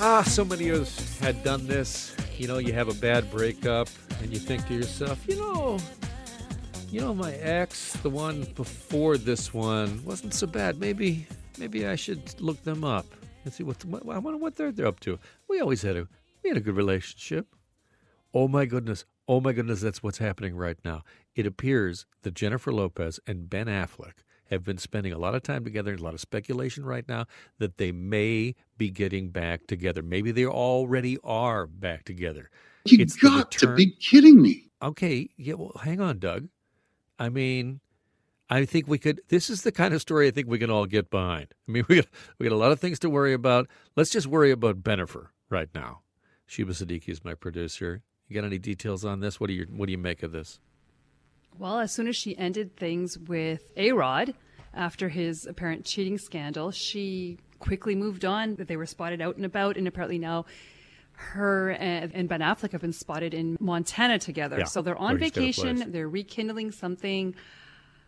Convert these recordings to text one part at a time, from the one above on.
Ah, so many of us had done this. You know, you have a bad breakup and you think to yourself, you know, you know, my ex, the one before this one, wasn't so bad. Maybe, maybe I should look them up and see what, what I wonder what they're they're up to. We always had a we had a good relationship. Oh my goodness, oh my goodness, that's what's happening right now. It appears that Jennifer Lopez and Ben Affleck have been spending a lot of time together. A lot of speculation right now that they may be getting back together. Maybe they already are back together. You It's the got to be kidding me. Okay, yeah, well, hang on, Doug. I mean, I think we could. This is the kind of story I think we can all get behind. I mean, we got we got a lot of things to worry about. Let's just worry about Bennifer right now. Sheba Siddiqui is my producer. You got any details on this? What do you What do you make of this? Well, as soon as she ended things with A Rod after his apparent cheating scandal, she quickly moved on. That they were spotted out and about, and apparently now her and and Ben Affleck have been spotted in Montana together. Yeah, so they're on where he's got a place. vacation, they're rekindling something.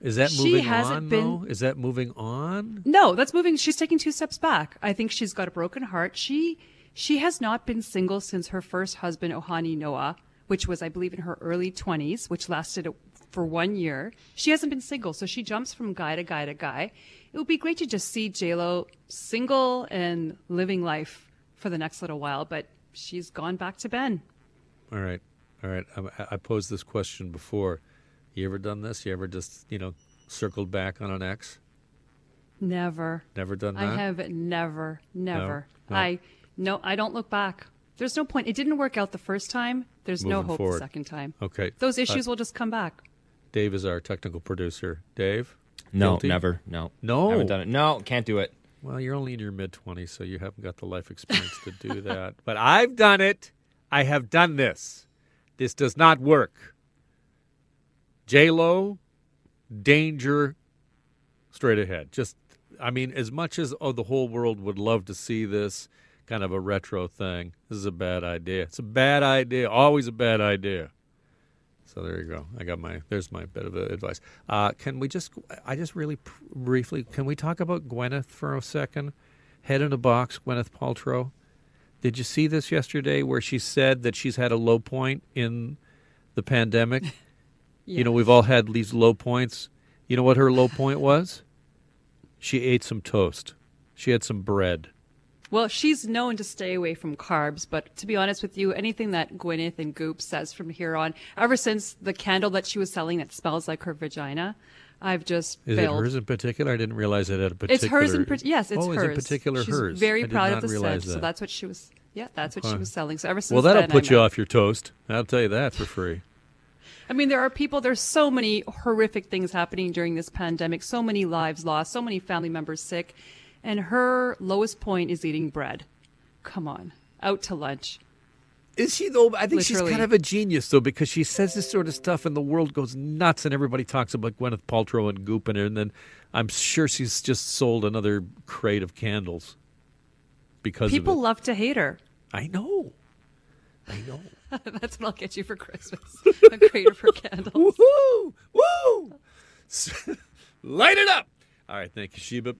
Is that She moving hasn't on? been- though? Is that moving on? No, that's moving. She's taking two steps back. I think she's got a broken heart. She she has not been single since her first husband, Ojani Noa, which was, I believe, in her early twenties, which lasted for one year. She hasn't been single, so she jumps from guy to guy to guy. It would be great to just see J Lo single and living life for the next little while, but she's gone back to Ben. All right, all right. I, I posed this question before. You ever done this? You ever just you know circled back on an ex? Never. Never done that. I have never, never. No? I no, I don't look back. There's no point. It didn't work out the first time. There's no hope forward. the second time. Okay. Those Uh, issues will just come back. Dave is our technical producer. Dave. No, Guilty? never. No. No? I haven't done it. No, can't do it. Well, you're only in your mid 20s, so you haven't got the life experience to do that. But I've done it. I have done this. This does not work. J Lo, danger, straight ahead. Just, I mean, as much as oh, the whole world would love to see this kind of a retro thing, this is a bad idea. It's a bad idea. Always a bad idea. So there you go. I got my there's my bit of advice. Uh, can we just I just really pr- briefly can we talk about Gwyneth for a second? Head in a box, Gwyneth Paltrow. Did you see this yesterday where she said that she's had a low point in the pandemic? You know, we've all had these low points. You know what her low point was? She ate some toast. She had some bread. Well, she's known to stay away from carbs, but to be honest with you, anything that Gwyneth and Goop says from here on, ever since the candle that she was selling that smells like her vagina, I've just Is failed. it hers in particular? I didn't realize it had a particular. It's hers in par- yes, it's oh, hers. it particular She's hers? Very I did proud not of the scent, so that's what she was. Yeah, that's what she was selling. So ever since Well, that'll then, put I'm you out. off your toast. I'll tell you that for free. I mean, there are people, there's so many horrific things happening during this pandemic, so many lives lost, so many family members sick. And her lowest point is eating bread. Come on, out to lunch. Is she though? I think she's kind of a genius though, because she says this sort of stuff, and the world goes nuts, and everybody talks about Gwyneth Paltrow and Goop her, and then I'm sure she's just sold another crate of candles because People love to hate her. I know, I know. That's what I'll get you for Christmas a crate of her candles. Woo! Woo! Light it up! All right, thank you, Sheba.